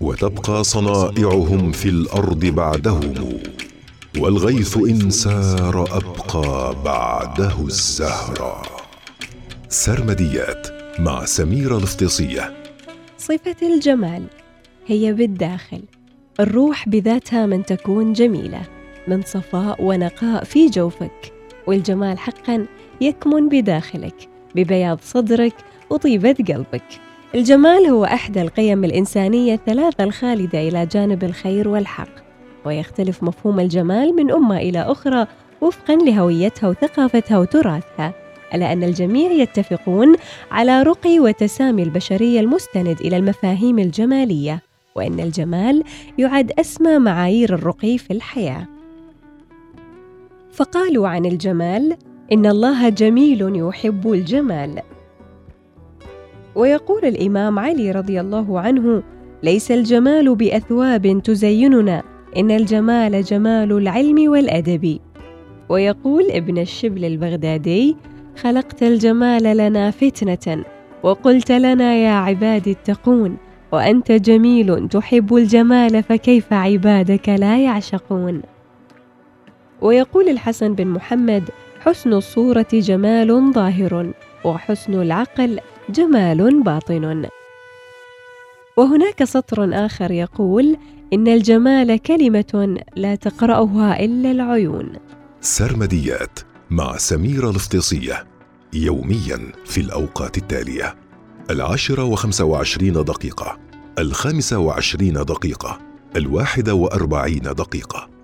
وتبقى صنائعهم في الأرض بعدهم والغيث إن سار أبقى بعده الزهرا سرمديات مع سميره الافتصيه صفة الجمال هي بالداخل. الروح بذاتها من تكون جميلة من صفاء ونقاء في جوفك. والجمال حقا يكمن بداخلك ببياض صدرك وطيبه قلبك. الجمال هو احدى القيم الإنسانية الثلاثة الخالدة إلى جانب الخير والحق ويختلف مفهوم الجمال من أمة إلى أخرى وفقا لهويتها وثقافتها وتراثها ألا أن الجميع يتفقون على رقي وتسامي البشرية المستند إلى المفاهيم الجمالية وإن الجمال يعد أسمى معايير الرقي في الحياة. فقالوا عن الجمال إن الله جميل يحب الجمال. ويقول الإمام علي رضي الله عنه ليس الجمال بأثواب تزيننا إن الجمال جمال العلم والأدب. ويقول ابن الشبل البغدادي خلقت الجمال لنا فتنة وقلت لنا يا عبادي اتقون وأنت جميل تحب الجمال فكيف عبادك لا يعشقون؟ ويقول الحسن بن محمد حسن الصورة جمال ظاهر وحسن العقل جمال باطن. وهناك سطر آخر يقول إن الجمال كلمة لا تقرأها إلا العيون. سرمديات مع سميره الافتصيه يوميا في الأوقات التالية العاشرة وخمسة وعشرين دقيقة الخامسة وعشرين دقيقة الواحدة وأربعين دقيقة.